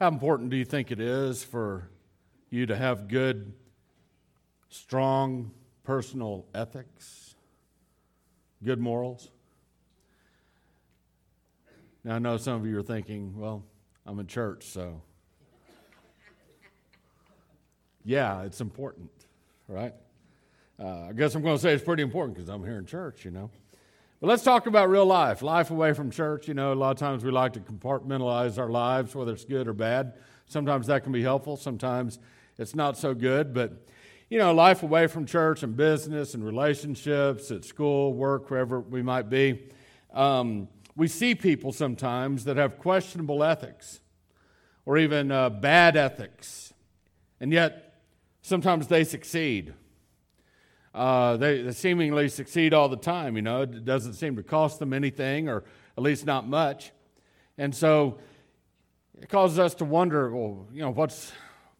How important do you think it is for you to have good, strong personal ethics, good morals? Now, I know some of you are thinking, well, I'm in church, so. yeah, it's important, right? Uh, I guess I'm going to say it's pretty important because I'm here in church, you know. But let's talk about real life, life away from church. You know, a lot of times we like to compartmentalize our lives, whether it's good or bad. Sometimes that can be helpful, sometimes it's not so good. But, you know, life away from church and business and relationships at school, work, wherever we might be. Um, we see people sometimes that have questionable ethics or even uh, bad ethics, and yet sometimes they succeed. Uh, they, they, seemingly succeed all the time. You know, it doesn't seem to cost them anything, or at least not much. And so it causes us to wonder, well, you know, what's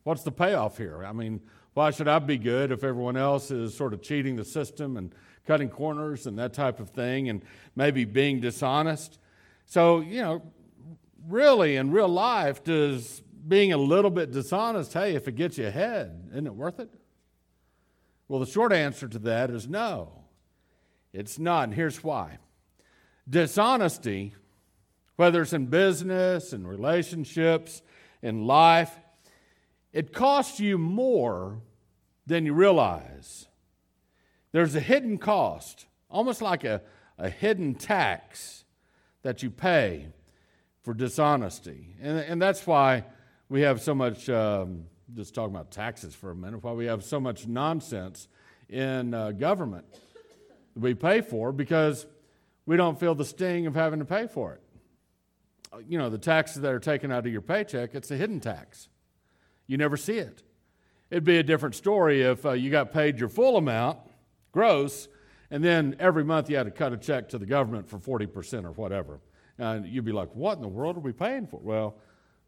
what's the payoff here? I mean, why should I be good if everyone else is sort of cheating the system and cutting corners and that type of thing, and maybe being dishonest? So, you know, really in real life, does being a little bit dishonest, hey, if it gets you ahead, isn't it worth it? Well, the short answer to that is no, it's not. And here's why dishonesty, whether it's in business, in relationships, in life, it costs you more than you realize. There's a hidden cost, almost like a, a hidden tax that you pay for dishonesty. And, and that's why we have so much um, just talking about taxes for a minute, why we have so much nonsense in uh, government that we pay for because we don't feel the sting of having to pay for it. Uh, you know, the taxes that are taken out of your paycheck, it's a hidden tax. You never see it. It'd be a different story if uh, you got paid your full amount, gross, and then every month you had to cut a check to the government for 40% or whatever. And you'd be like, what in the world are we paying for? Well,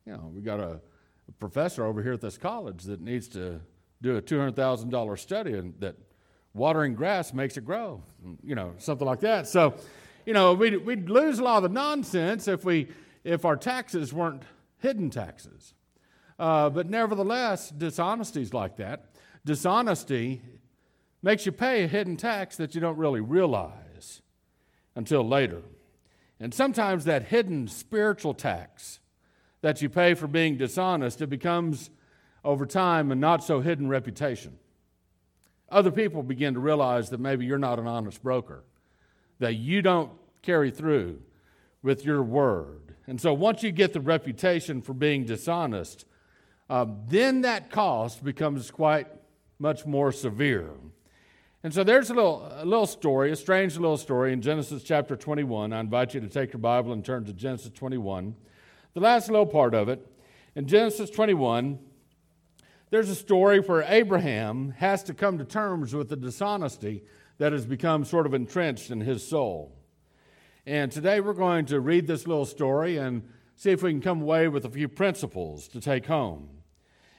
you know, we got a a professor over here at this college that needs to do a $200,000 study and that watering grass makes it grow, you know, something like that. So, you know, we'd, we'd lose a lot of the nonsense if, we, if our taxes weren't hidden taxes. Uh, but nevertheless, dishonesty is like that. Dishonesty makes you pay a hidden tax that you don't really realize until later. And sometimes that hidden spiritual tax that you pay for being dishonest, it becomes over time a not so hidden reputation. Other people begin to realize that maybe you're not an honest broker, that you don't carry through with your word. And so once you get the reputation for being dishonest, uh, then that cost becomes quite much more severe. And so there's a little, a little story, a strange little story in Genesis chapter 21. I invite you to take your Bible and turn to Genesis 21. The last little part of it, in Genesis 21, there's a story where Abraham has to come to terms with the dishonesty that has become sort of entrenched in his soul. And today we're going to read this little story and see if we can come away with a few principles to take home.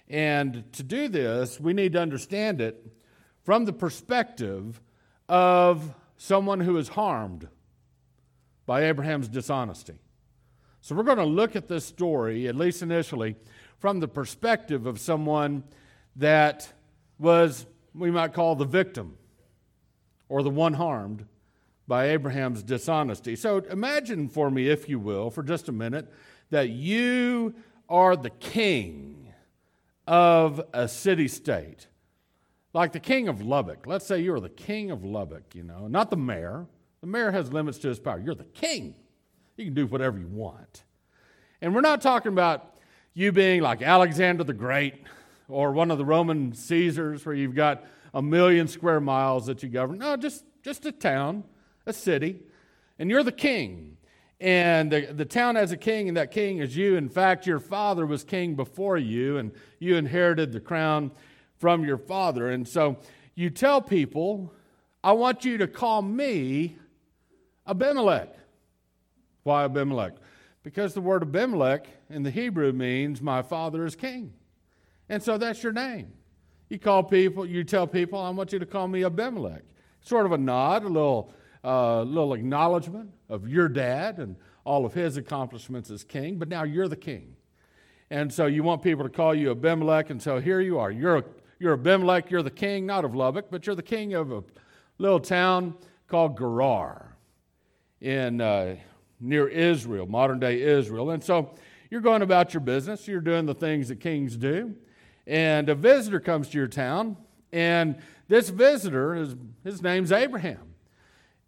And to do this, we need to understand it from the perspective of someone who is harmed by Abraham's dishonesty. So we're going to look at this story, at least initially, from the perspective of someone that was, we might call the victim or the one harmed by Abraham's dishonesty. So imagine for me, if you will, for just a minute, that you are the king of a city state. Like the king of Lubbock. Let's say you're the king of Lubbock, you know, not the mayor. The mayor has limits to his power. You're the king. You can do whatever you want. And we're not talking about you being like Alexander the Great or one of the Roman Caesars where you've got a million square miles that you govern. No, just, just a town, a city, and you're the king. And the, the town has a king, and that king is you. In fact, your father was king before you, and you inherited the crown from your father. And so you tell people, I want you to call me Abimelech. Why Abimelech? Because the word Abimelech in the Hebrew means my father is king. And so that's your name. You call people, you tell people, I want you to call me Abimelech. Sort of a nod, a little, uh, little acknowledgement of your dad and all of his accomplishments as king, but now you're the king. And so you want people to call you Abimelech. And so here you are. You're, you're Abimelech. You're the king, not of Lubbock, but you're the king of a little town called Gerar in, uh, near Israel, modern day Israel. And so you're going about your business. You're doing the things that kings do. And a visitor comes to your town. And this visitor, is, his name's Abraham.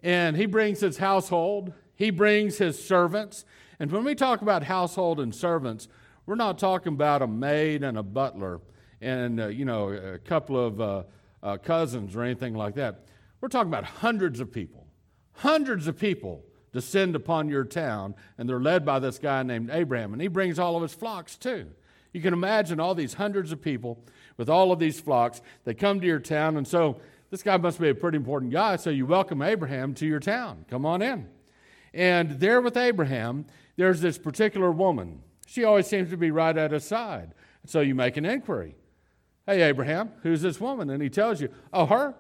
And he brings his household, he brings his servants. And when we talk about household and servants, we're not talking about a maid and a butler and, uh, you know, a couple of uh, uh, cousins or anything like that. We're talking about hundreds of people. Hundreds of people descend upon your town, and they're led by this guy named Abraham. And he brings all of his flocks too. You can imagine all these hundreds of people with all of these flocks. They come to your town, and so this guy must be a pretty important guy. So you welcome Abraham to your town. Come on in. And there with Abraham, there's this particular woman. She always seems to be right at his side. So you make an inquiry. Hey, Abraham, who's this woman? And he tells you, Oh, her?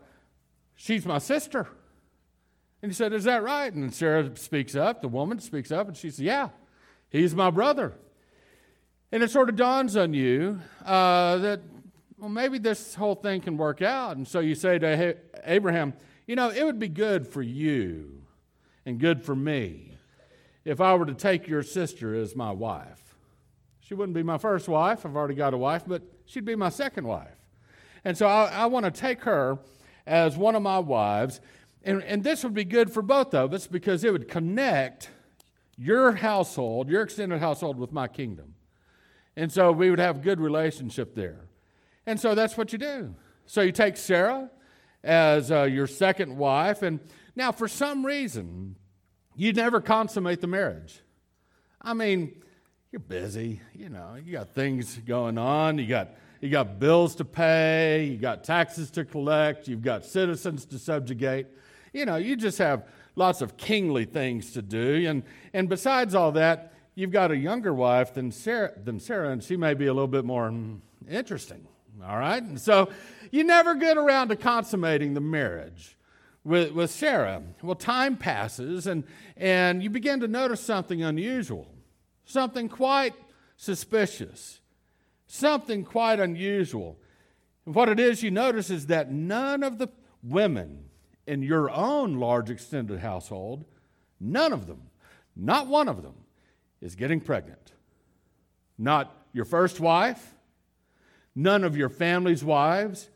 She's my sister. And he said, Is that right? And Sarah speaks up, the woman speaks up, and she says, Yeah, he's my brother. And it sort of dawns on you uh, that, well, maybe this whole thing can work out. And so you say to Abraham, You know, it would be good for you and good for me if I were to take your sister as my wife. She wouldn't be my first wife, I've already got a wife, but she'd be my second wife. And so I, I want to take her as one of my wives and, and this would be good for both of us because it would connect your household, your extended household, with my kingdom. And so we would have good relationship there. And so that's what you do. So you take Sarah as uh, your second wife. And now, for some reason, you never consummate the marriage. I mean, you're busy, you know, you got things going on, you got you got bills to pay, you got taxes to collect, you've got citizens to subjugate you know, you just have lots of kingly things to do. And, and besides all that, you've got a younger wife than Sarah, than Sarah, and she may be a little bit more mm, interesting. All right? And so you never get around to consummating the marriage with, with Sarah. Well, time passes, and, and you begin to notice something unusual, something quite suspicious, something quite unusual. And what it is you notice is that none of the women in your own large extended household, none of them, not one of them, is getting pregnant. Not your first wife, none of your family's wives.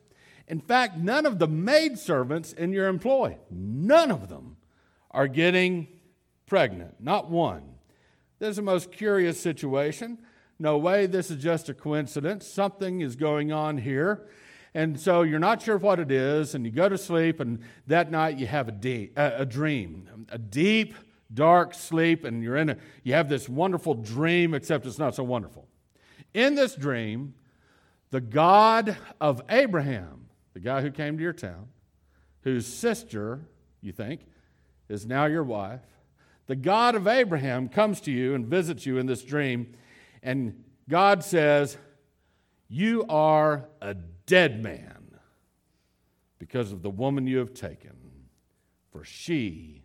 In fact, none of the maidservants in your employ, none of them are getting pregnant. Not one. This is the most curious situation. No way this is just a coincidence. Something is going on here. And so you're not sure what it is, and you go to sleep, and that night you have a, de- a dream, a deep, dark sleep, and you're in a, you have this wonderful dream, except it's not so wonderful. In this dream, the God of Abraham, the guy who came to your town, whose sister, you think, is now your wife, the God of Abraham comes to you and visits you in this dream, and God says, You are a dead man because of the woman you have taken, for she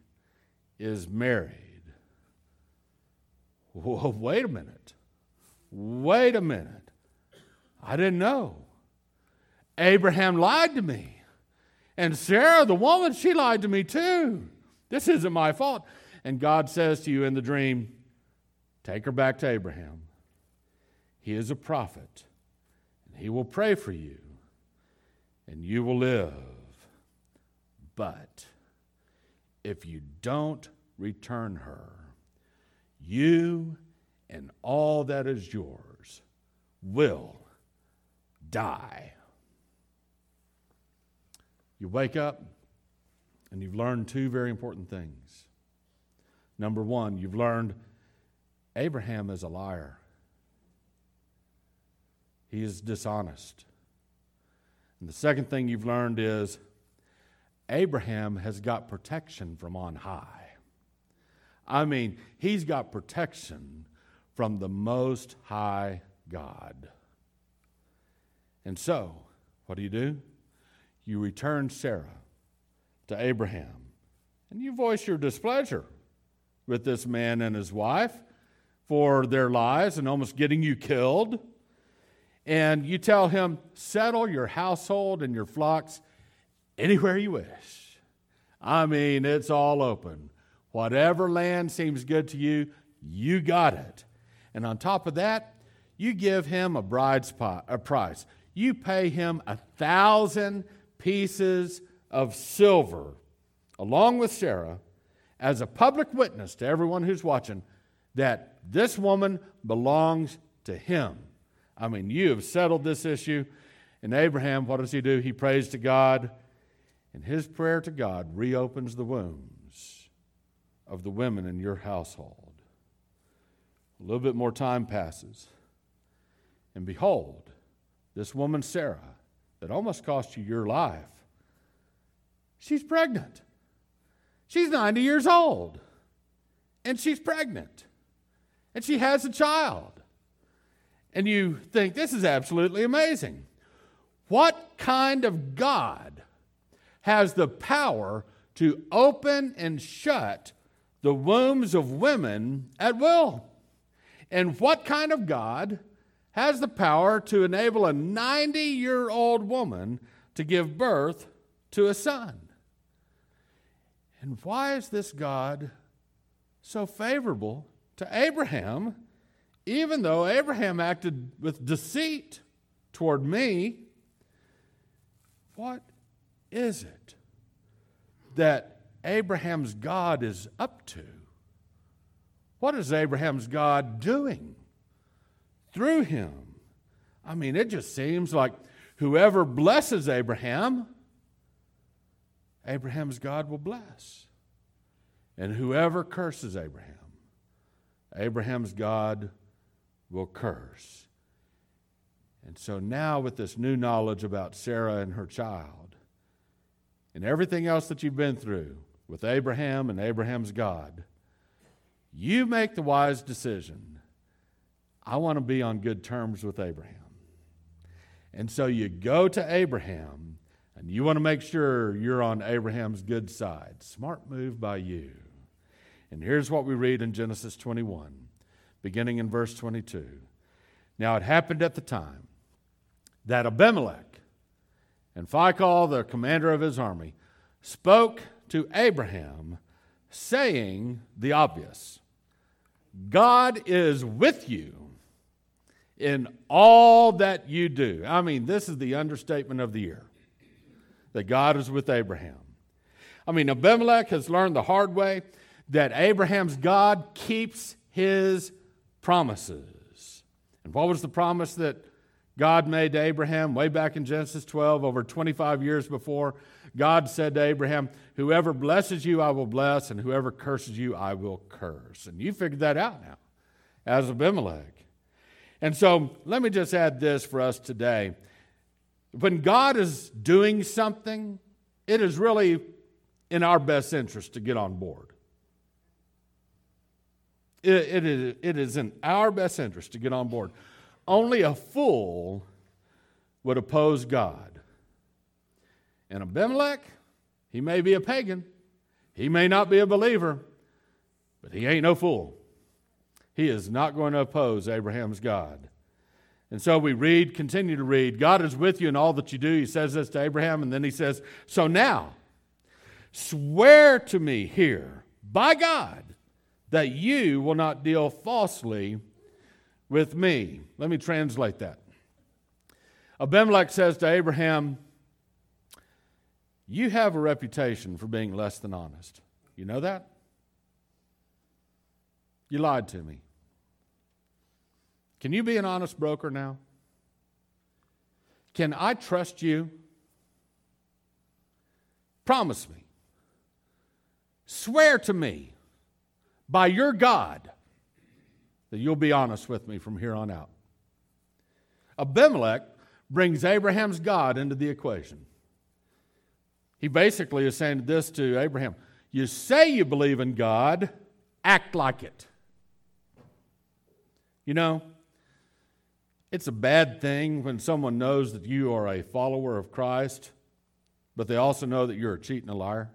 is married. Well, wait a minute. Wait a minute. I didn't know. Abraham lied to me. And Sarah, the woman, she lied to me too. This isn't my fault. And God says to you in the dream, Take her back to Abraham. He is a prophet, and he will pray for you and you will live. But if you don't return her, you and all that is yours will die. You wake up and you've learned two very important things. Number one, you've learned Abraham is a liar, he is dishonest. And the second thing you've learned is Abraham has got protection from on high. I mean, he's got protection from the Most High God. And so, what do you do? You return Sarah to Abraham, and you voice your displeasure with this man and his wife for their lives and almost getting you killed. And you tell him, settle your household and your flocks anywhere you wish. I mean, it's all open. Whatever land seems good to you, you got it. And on top of that, you give him a bride's a price. You pay him a thousand pieces of silver, along with Sarah, as a public witness to everyone who's watching that this woman belongs to him. I mean, you have settled this issue. And Abraham, what does he do? He prays to God, and his prayer to God reopens the wombs of the women in your household. A little bit more time passes. And behold, this woman, Sarah, that almost cost you your life, she's pregnant. She's 90 years old, and she's pregnant, and she has a child. And you think, this is absolutely amazing. What kind of God has the power to open and shut the wombs of women at will? And what kind of God has the power to enable a 90 year old woman to give birth to a son? And why is this God so favorable to Abraham, even though Abraham acted with deceit toward me? What is it that Abraham's God is up to? What is Abraham's God doing through him? I mean, it just seems like whoever blesses Abraham, Abraham's God will bless. And whoever curses Abraham, Abraham's God will curse. And so now, with this new knowledge about Sarah and her child, and everything else that you've been through with Abraham and Abraham's God, you make the wise decision. I want to be on good terms with Abraham. And so you go to Abraham and you want to make sure you're on Abraham's good side. Smart move by you. And here's what we read in Genesis 21, beginning in verse 22. Now it happened at the time that Abimelech and Phicol, the commander of his army, spoke to Abraham, saying the obvious God is with you in all that you do. I mean, this is the understatement of the year that God is with Abraham. I mean, Abimelech has learned the hard way that Abraham's God keeps his promises. And what was the promise that God made to Abraham way back in Genesis 12, over 25 years before? God said to Abraham, Whoever blesses you, I will bless, and whoever curses you, I will curse. And you figured that out now as Abimelech. And so let me just add this for us today. When God is doing something, it is really in our best interest to get on board. It, it, is, it is in our best interest to get on board. Only a fool would oppose God. And Abimelech, he may be a pagan, he may not be a believer, but he ain't no fool. He is not going to oppose Abraham's God. And so we read, continue to read, God is with you in all that you do. He says this to Abraham, and then he says, So now, swear to me here, by God, that you will not deal falsely with me. Let me translate that. Abimelech says to Abraham, You have a reputation for being less than honest. You know that? You lied to me. Can you be an honest broker now? Can I trust you? Promise me. Swear to me by your God that you'll be honest with me from here on out. Abimelech brings Abraham's God into the equation. He basically is saying this to Abraham You say you believe in God, act like it. You know, it's a bad thing when someone knows that you are a follower of Christ, but they also know that you're a cheat and a liar.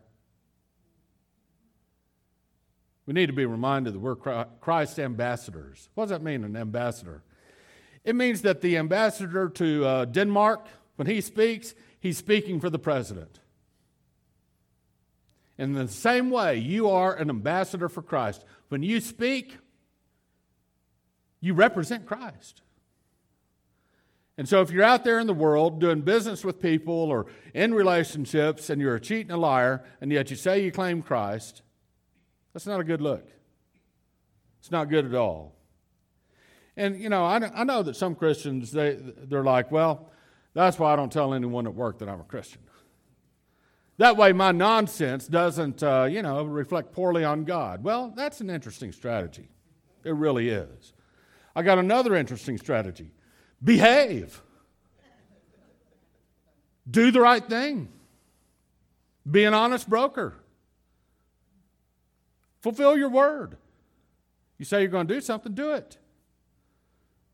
We need to be reminded that we're Christ's ambassadors. What does that mean, an ambassador? It means that the ambassador to uh, Denmark, when he speaks, he's speaking for the president. In the same way, you are an ambassador for Christ. When you speak, you represent Christ. And so, if you're out there in the world doing business with people or in relationships and you're a cheat and a liar, and yet you say you claim Christ, that's not a good look. It's not good at all. And, you know, I, I know that some Christians, they, they're like, well, that's why I don't tell anyone at work that I'm a Christian. That way, my nonsense doesn't, uh, you know, reflect poorly on God. Well, that's an interesting strategy. It really is. I got another interesting strategy behave, do the right thing, be an honest broker, fulfill your word. You say you're going to do something, do it.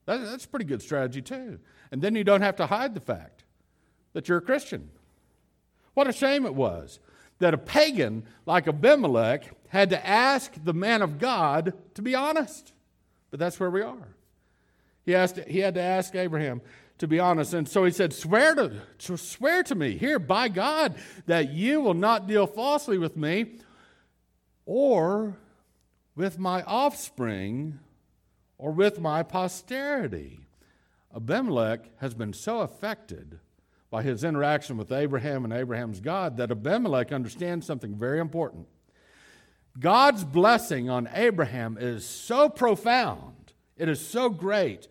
That, that's a pretty good strategy, too. And then you don't have to hide the fact that you're a Christian. What a shame it was that a pagan like Abimelech had to ask the man of God to be honest. But that's where we are. He, asked, he had to ask Abraham to be honest. And so he said, Swear to, to, swear to me here by God that you will not deal falsely with me or with my offspring or with my posterity. Abimelech has been so affected by his interaction with Abraham and Abraham's God that Abimelech understands something very important. God's blessing on Abraham is so profound, it is so great.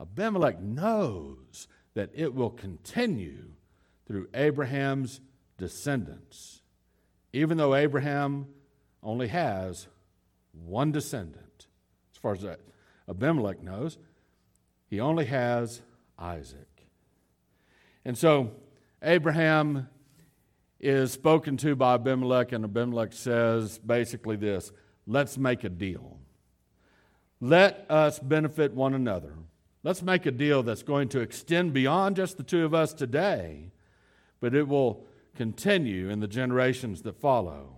Abimelech knows that it will continue through Abraham's descendants, even though Abraham only has one descendant. As far as Abimelech knows, he only has Isaac. And so Abraham is spoken to by Abimelech, and Abimelech says basically this let's make a deal. Let us benefit one another. Let's make a deal that's going to extend beyond just the two of us today, but it will continue in the generations that follow.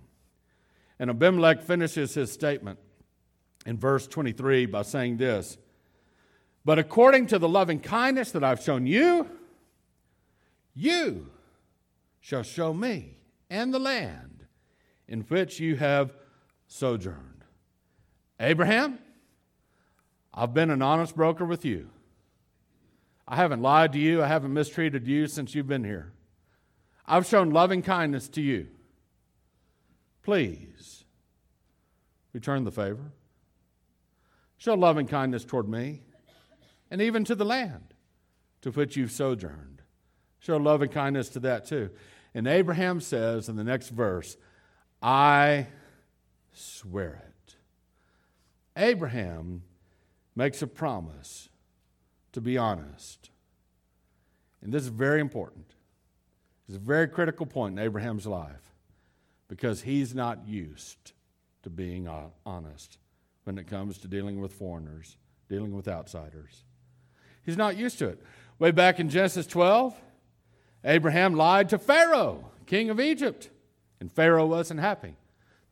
And Abimelech finishes his statement in verse 23 by saying this But according to the loving kindness that I've shown you, you shall show me and the land in which you have sojourned. Abraham, I've been an honest broker with you. I haven't lied to you, I haven't mistreated you since you've been here. I've shown loving kindness to you. Please return the favor. Show loving kindness toward me and even to the land to which you've sojourned. Show love and kindness to that too. And Abraham says in the next verse, I swear it. Abraham makes a promise to be honest. And this is very important. It's a very critical point in Abraham's life because he's not used to being uh, honest when it comes to dealing with foreigners, dealing with outsiders. He's not used to it. Way back in Genesis 12, Abraham lied to Pharaoh, king of Egypt, and Pharaoh wasn't happy.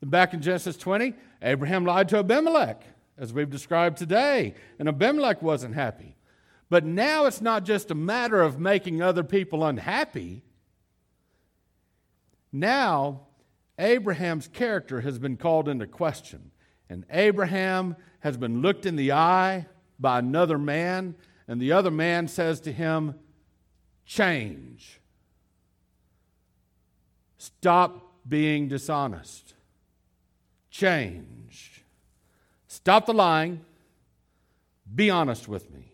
Then back in Genesis 20, Abraham lied to Abimelech, as we've described today, and Abimelech wasn't happy. But now it's not just a matter of making other people unhappy. Now, Abraham's character has been called into question. And Abraham has been looked in the eye by another man, and the other man says to him, Change. Stop being dishonest. Change. Stop the lying. Be honest with me.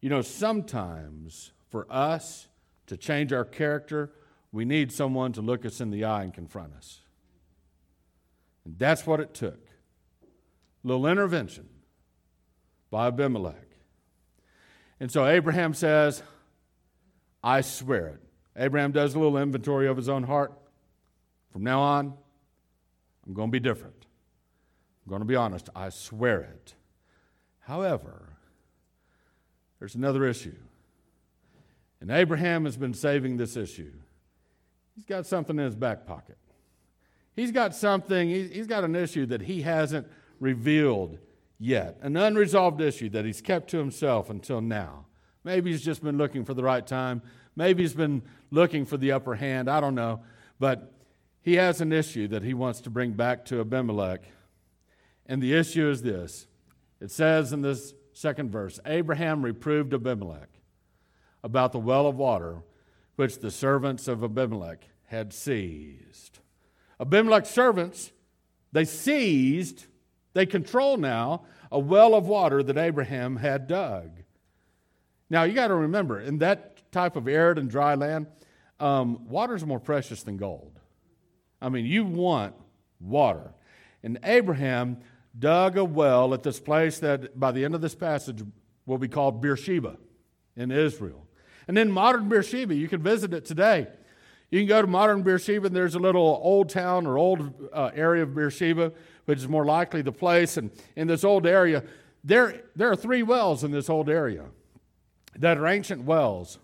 You know, sometimes for us to change our character, we need someone to look us in the eye and confront us. And that's what it took. Little intervention by Abimelech. And so Abraham says, I swear it. Abraham does a little inventory of his own heart. From now on, I'm going to be different. I'm going to be honest. I swear it. However, there's another issue. And Abraham has been saving this issue. He's got something in his back pocket. He's got something, he's got an issue that he hasn't revealed yet, an unresolved issue that he's kept to himself until now. Maybe he's just been looking for the right time. Maybe he's been looking for the upper hand. I don't know. But he has an issue that he wants to bring back to Abimelech. And the issue is this it says in this second verse Abraham reproved Abimelech about the well of water which the servants of Abimelech had seized. Abimelech's servants, they seized, they control now a well of water that Abraham had dug. Now, you got to remember, in that type of arid and dry land, um, water is more precious than gold. I mean, you want water. And Abraham dug a well at this place that, by the end of this passage, will be called Beersheba in Israel. And then modern Beersheba, you can visit it today. You can go to modern Beersheba, and there's a little old town or old uh, area of Beersheba, which is more likely the place. And in this old area, there, there are three wells in this old area that are ancient wells.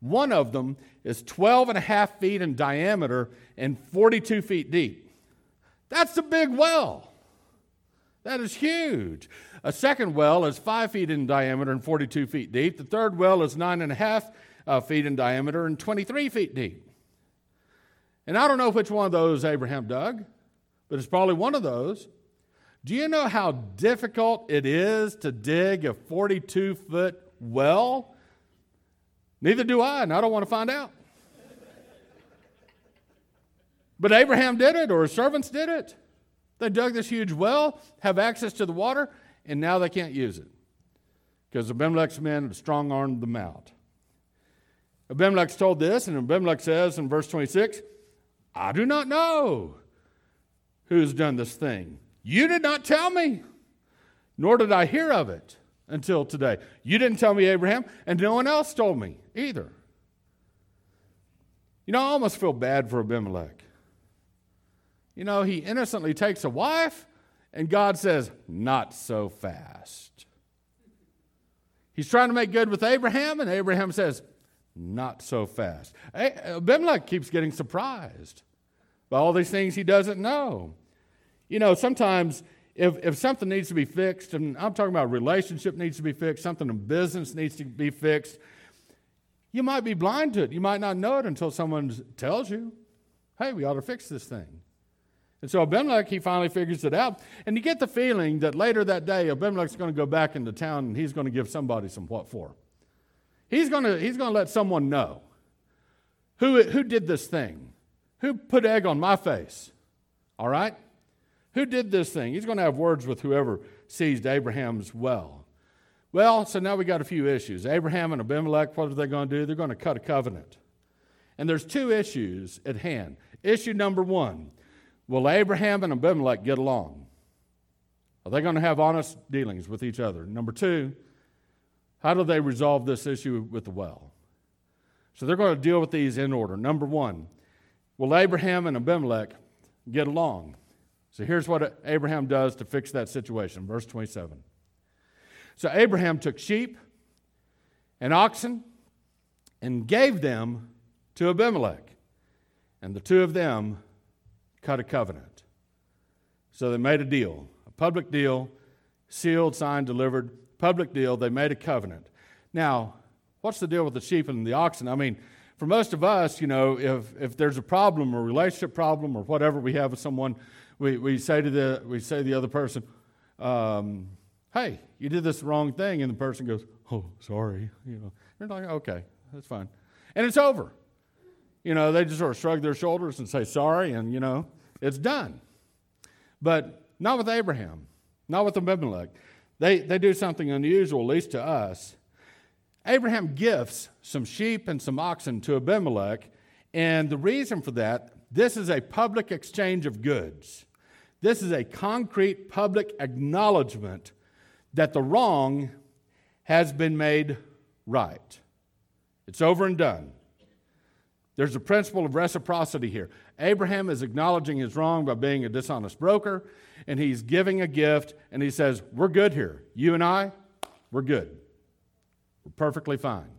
One of them is 12 and a half feet in diameter and 42 feet deep. That's a big well. That is huge. A second well is five feet in diameter and 42 feet deep. The third well is nine and a half uh, feet in diameter and 23 feet deep. And I don't know which one of those Abraham dug, but it's probably one of those. Do you know how difficult it is to dig a 42 foot well? Neither do I, and I don't want to find out. but Abraham did it, or his servants did it. They dug this huge well, have access to the water, and now they can't use it because Abimelech's men strong armed them out. Abimelech's told this, and Abimelech says in verse 26 I do not know who's done this thing. You did not tell me, nor did I hear of it until today. You didn't tell me, Abraham, and no one else told me either. You know, I almost feel bad for Abimelech. You know, he innocently takes a wife, and God says, Not so fast. He's trying to make good with Abraham, and Abraham says, Not so fast. Abimelech keeps getting surprised by all these things he doesn't know. You know, sometimes if, if something needs to be fixed, and I'm talking about relationship needs to be fixed, something in business needs to be fixed, you might be blind to it. You might not know it until someone tells you, hey, we ought to fix this thing. And so Abimelech, he finally figures it out. And you get the feeling that later that day, Abimelech's going to go back into town and he's going to give somebody some what for. He's going to, he's going to let someone know who, who did this thing, who put egg on my face. All right? Who did this thing? He's going to have words with whoever seized Abraham's well. Well, so now we got a few issues. Abraham and Abimelech, what are they going to do? They're going to cut a covenant. And there's two issues at hand. Issue number one Will Abraham and Abimelech get along? Are they going to have honest dealings with each other? Number two, how do they resolve this issue with the well? So they're going to deal with these in order. Number one, will Abraham and Abimelech get along? So here's what Abraham does to fix that situation. Verse 27. So Abraham took sheep and oxen and gave them to Abimelech. And the two of them cut a covenant. So they made a deal, a public deal, sealed, signed, delivered, public deal. They made a covenant. Now, what's the deal with the sheep and the oxen? I mean, for most of us, you know, if, if there's a problem or relationship problem or whatever we have with someone, we, we say to the we say the other person, um, "Hey, you did this wrong thing," and the person goes, "Oh, sorry." You know, they're like, "Okay, that's fine," and it's over. You know, they just sort of shrug their shoulders and say sorry, and you know, it's done. But not with Abraham, not with Abimelech. They they do something unusual, at least to us. Abraham gifts some sheep and some oxen to Abimelech, and the reason for that this is a public exchange of goods. This is a concrete public acknowledgement that the wrong has been made right. It's over and done. There's a principle of reciprocity here. Abraham is acknowledging his wrong by being a dishonest broker, and he's giving a gift, and he says, We're good here. You and I, we're good. We're perfectly fine.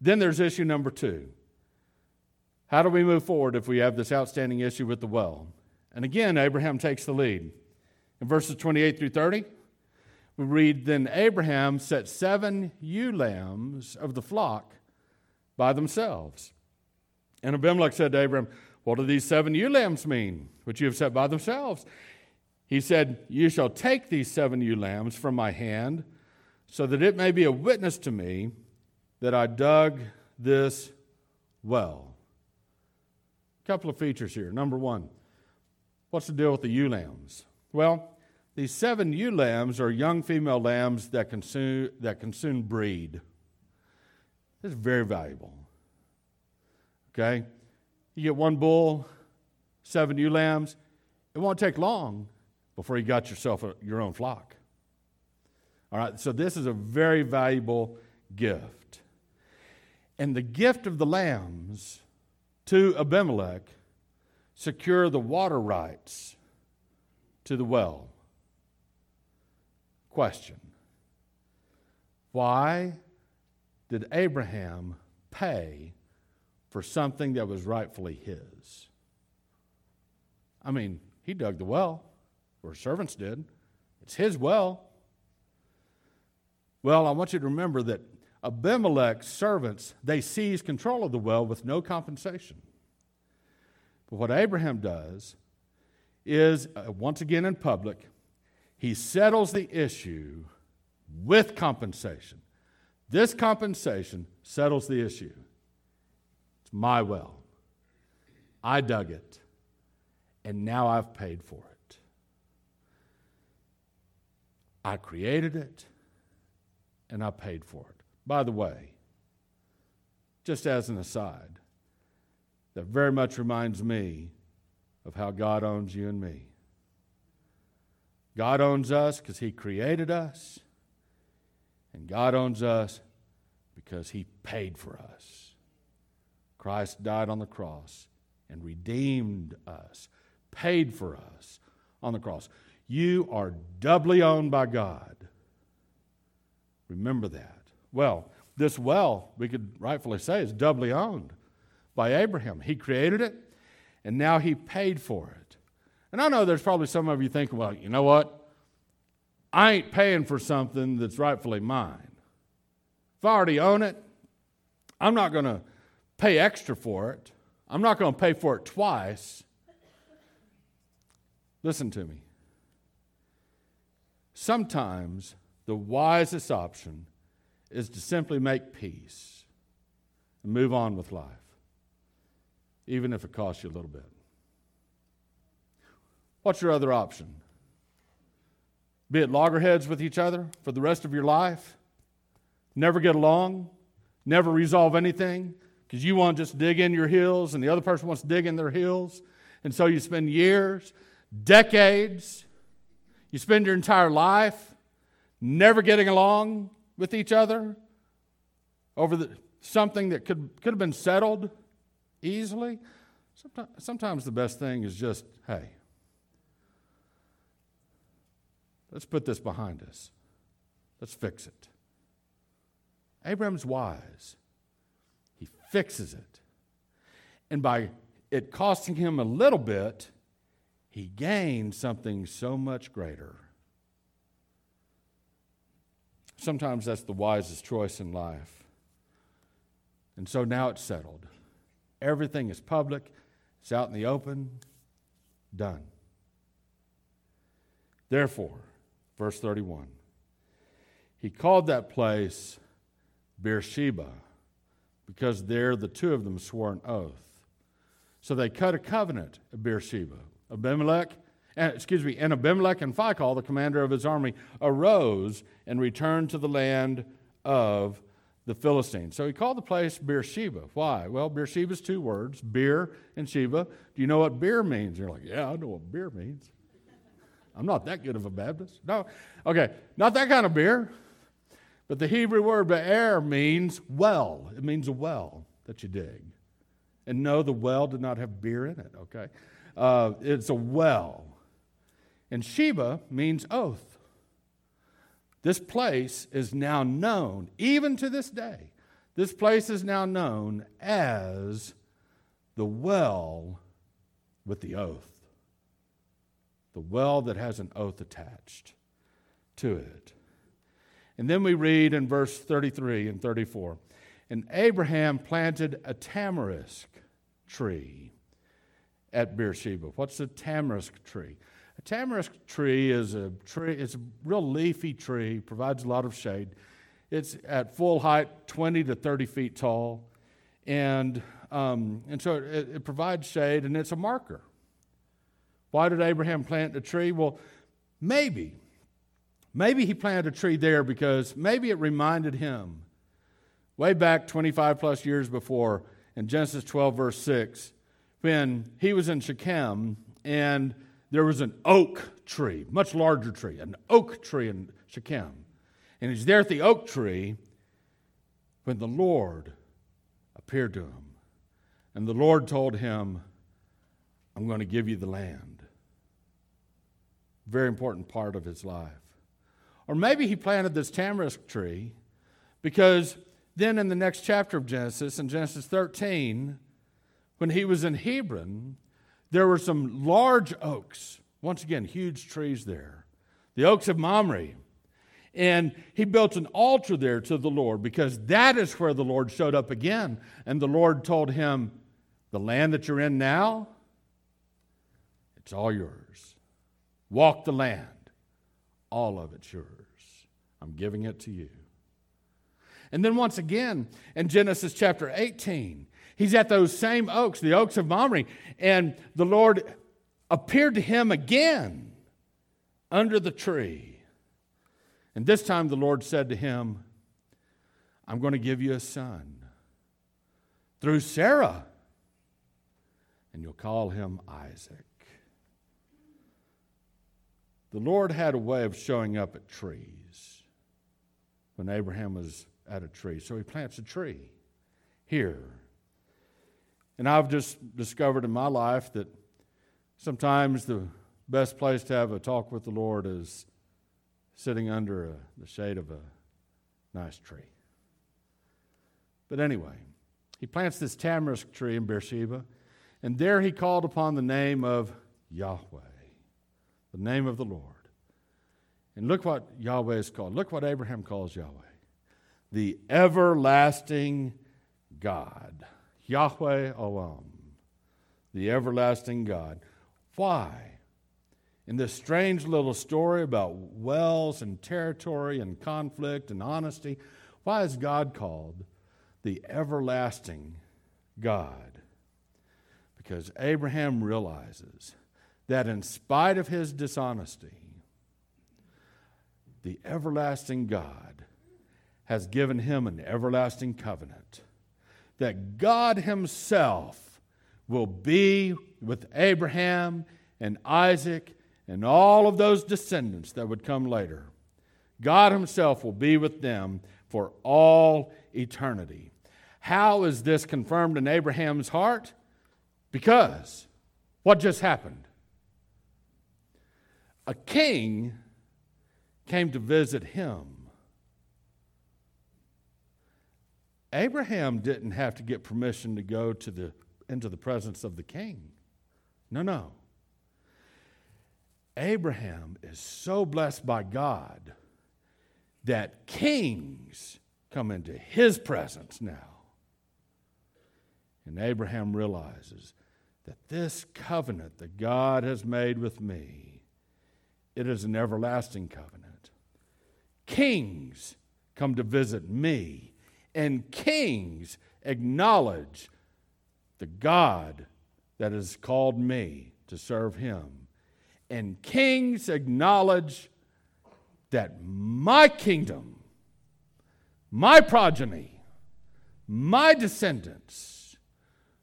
Then there's issue number two How do we move forward if we have this outstanding issue with the well? And again, Abraham takes the lead. In verses 28 through 30, we read Then Abraham set seven ewe lambs of the flock by themselves. And Abimelech said to Abraham, What do these seven ewe lambs mean, which you have set by themselves? He said, You shall take these seven ewe lambs from my hand, so that it may be a witness to me that I dug this well. A couple of features here. Number one, what's the deal with the ewe lambs? Well, these seven ewe lambs are young female lambs that consume, that consume breed. Is very valuable. Okay? You get one bull, seven ewe lambs, it won't take long before you got yourself a, your own flock. All right, so this is a very valuable gift. And the gift of the lambs to Abimelech secure the water rights to the well. Question Why did Abraham pay for something that was rightfully his? I mean, he dug the well or servants did. It's his well. Well, I want you to remember that Abimelech's servants, they seize control of the well with no compensation. But what Abraham does is, uh, once again in public, he settles the issue with compensation. This compensation settles the issue. It's my well. I dug it, and now I've paid for it. I created it and I paid for it. By the way, just as an aside, that very much reminds me of how God owns you and me. God owns us because He created us, and God owns us because He paid for us. Christ died on the cross and redeemed us, paid for us on the cross. You are doubly owned by God. Remember that. Well, this well, we could rightfully say, is doubly owned by Abraham. He created it, and now he paid for it. And I know there's probably some of you thinking, well, you know what? I ain't paying for something that's rightfully mine. If I already own it, I'm not going to pay extra for it. I'm not going to pay for it twice. Listen to me. Sometimes the wisest option is to simply make peace and move on with life, even if it costs you a little bit. What's your other option? Be it loggerheads with each other for the rest of your life, never get along, never resolve anything because you want to just dig in your heels and the other person wants to dig in their heels. And so you spend years, decades, you spend your entire life never getting along with each other over the, something that could, could have been settled easily. Sometimes, sometimes the best thing is just, hey, let's put this behind us. Let's fix it. Abraham's wise. He fixes it. And by it costing him a little bit, he gained something so much greater. Sometimes that's the wisest choice in life. And so now it's settled. Everything is public, it's out in the open, done. Therefore, verse 31, he called that place Beersheba because there the two of them swore an oath. So they cut a covenant at Beersheba. Abimelech, and, excuse me, and Abimelech and Phicol, the commander of his army, arose and returned to the land of the Philistines. So he called the place Beersheba. Why? Well, Beersheba is two words, beer and Sheba. Do you know what beer means? You're like, yeah, I know what beer means. I'm not that good of a Baptist. No. Okay, not that kind of beer. But the Hebrew word be'er means well. It means a well that you dig. And no, the well did not have beer in it, okay? Uh, it's a well. And Sheba means oath. This place is now known, even to this day, this place is now known as the well with the oath. The well that has an oath attached to it. And then we read in verse 33 and 34 And Abraham planted a tamarisk tree at Beersheba. What's a tamarisk tree? A tamarisk tree is a tree, it's a real leafy tree, provides a lot of shade. It's at full height, 20 to 30 feet tall. And, um, and so it, it provides shade and it's a marker. Why did Abraham plant a tree? Well, maybe. Maybe he planted a tree there because maybe it reminded him way back 25 plus years before in Genesis 12, verse 6, when he was in Shechem and there was an oak tree, much larger tree, an oak tree in Shechem. And he's there at the oak tree when the Lord appeared to him. And the Lord told him, I'm going to give you the land. Very important part of his life. Or maybe he planted this tamarisk tree because then in the next chapter of Genesis, in Genesis 13, when he was in Hebron, there were some large oaks. Once again, huge trees there. The oaks of Mamre. And he built an altar there to the Lord because that is where the Lord showed up again. And the Lord told him, The land that you're in now, it's all yours. Walk the land. All of it's yours. I'm giving it to you. And then once again, in Genesis chapter 18, he's at those same oaks, the oaks of Mamre, and the Lord appeared to him again under the tree. And this time the Lord said to him, I'm going to give you a son through Sarah, and you'll call him Isaac. The Lord had a way of showing up at trees when Abraham was at a tree. So he plants a tree here. And I've just discovered in my life that sometimes the best place to have a talk with the Lord is sitting under a, the shade of a nice tree. But anyway, he plants this tamarisk tree in Beersheba, and there he called upon the name of Yahweh, the name of the Lord. And look what Yahweh is called. Look what Abraham calls Yahweh the everlasting God. Yahweh Olam, the everlasting God. Why? in this strange little story about wells and territory and conflict and honesty, why is God called the everlasting God? Because Abraham realizes that in spite of his dishonesty, the everlasting God has given him an everlasting covenant. That God Himself will be with Abraham and Isaac and all of those descendants that would come later. God Himself will be with them for all eternity. How is this confirmed in Abraham's heart? Because what just happened? A king came to visit him. Abraham didn't have to get permission to go to the, into the presence of the king. No, no. Abraham is so blessed by God that kings come into his presence now. And Abraham realizes that this covenant that God has made with me, it is an everlasting covenant. Kings come to visit me, and kings acknowledge the God that has called me to serve him and kings acknowledge that my kingdom, my progeny, my descendants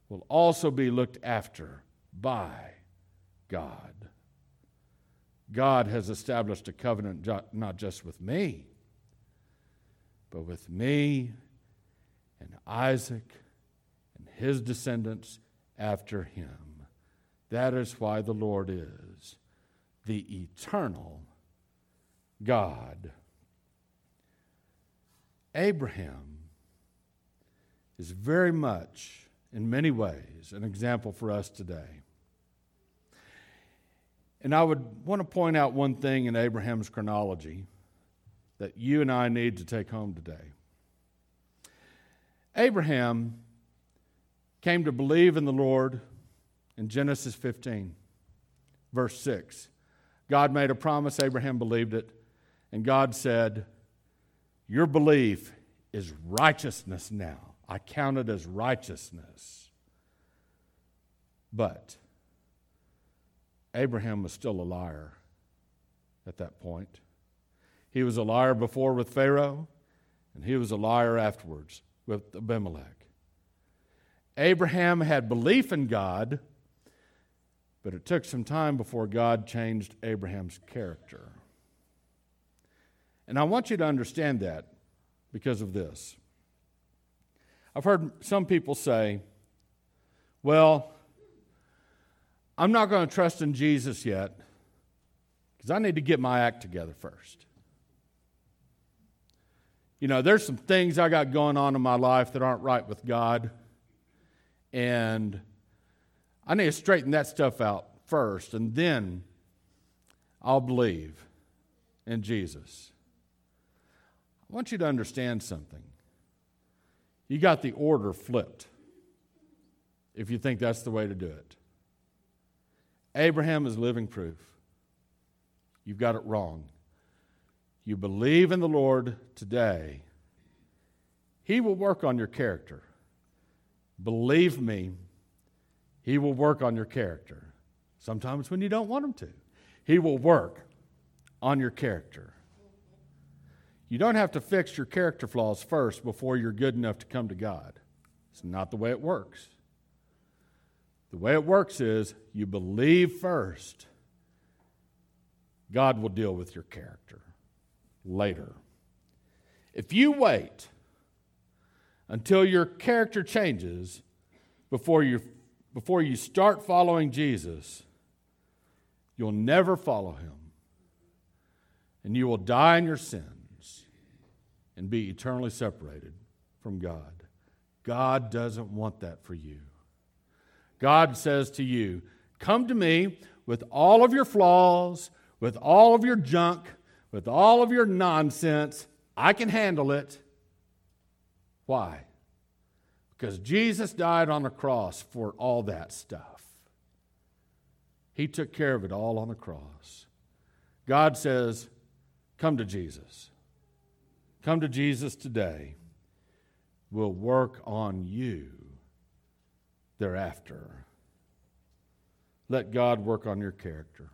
will also be looked after by God. God has established a covenant not just with me, but with me and Isaac and his descendants after him. That is why the Lord is the eternal God. Abraham is very much in many ways an example for us today. And I would want to point out one thing in Abraham's chronology that you and I need to take home today. Abraham came to believe in the Lord in Genesis 15, verse 6. God made a promise, Abraham believed it, and God said, Your belief is righteousness now. I count it as righteousness. But Abraham was still a liar at that point. He was a liar before with Pharaoh, and he was a liar afterwards with Abimelech. Abraham had belief in God, but it took some time before God changed Abraham's character. And I want you to understand that because of this. I've heard some people say, well, I'm not going to trust in Jesus yet because I need to get my act together first. You know, there's some things I got going on in my life that aren't right with God, and I need to straighten that stuff out first, and then I'll believe in Jesus. I want you to understand something. You got the order flipped if you think that's the way to do it. Abraham is living proof. You've got it wrong you believe in the Lord today, He will work on your character. Believe me, He will work on your character. Sometimes when you don't want Him to, He will work on your character. You don't have to fix your character flaws first before you're good enough to come to God. It's not the way it works. The way it works is you believe first, God will deal with your character later. If you wait until your character changes before you, before you start following Jesus, you'll never follow him. And you will die in your sins and be eternally separated from God. God doesn't want that for you. God says to you, Come to me with all of your flaws, with all of your junk, with all of your nonsense. I can handle it. Why? Because Jesus died on the cross for all that stuff. He took care of it all on the cross. God says, Come to Jesus. Come to Jesus today. We'll work on you thereafter. Let God work on your character.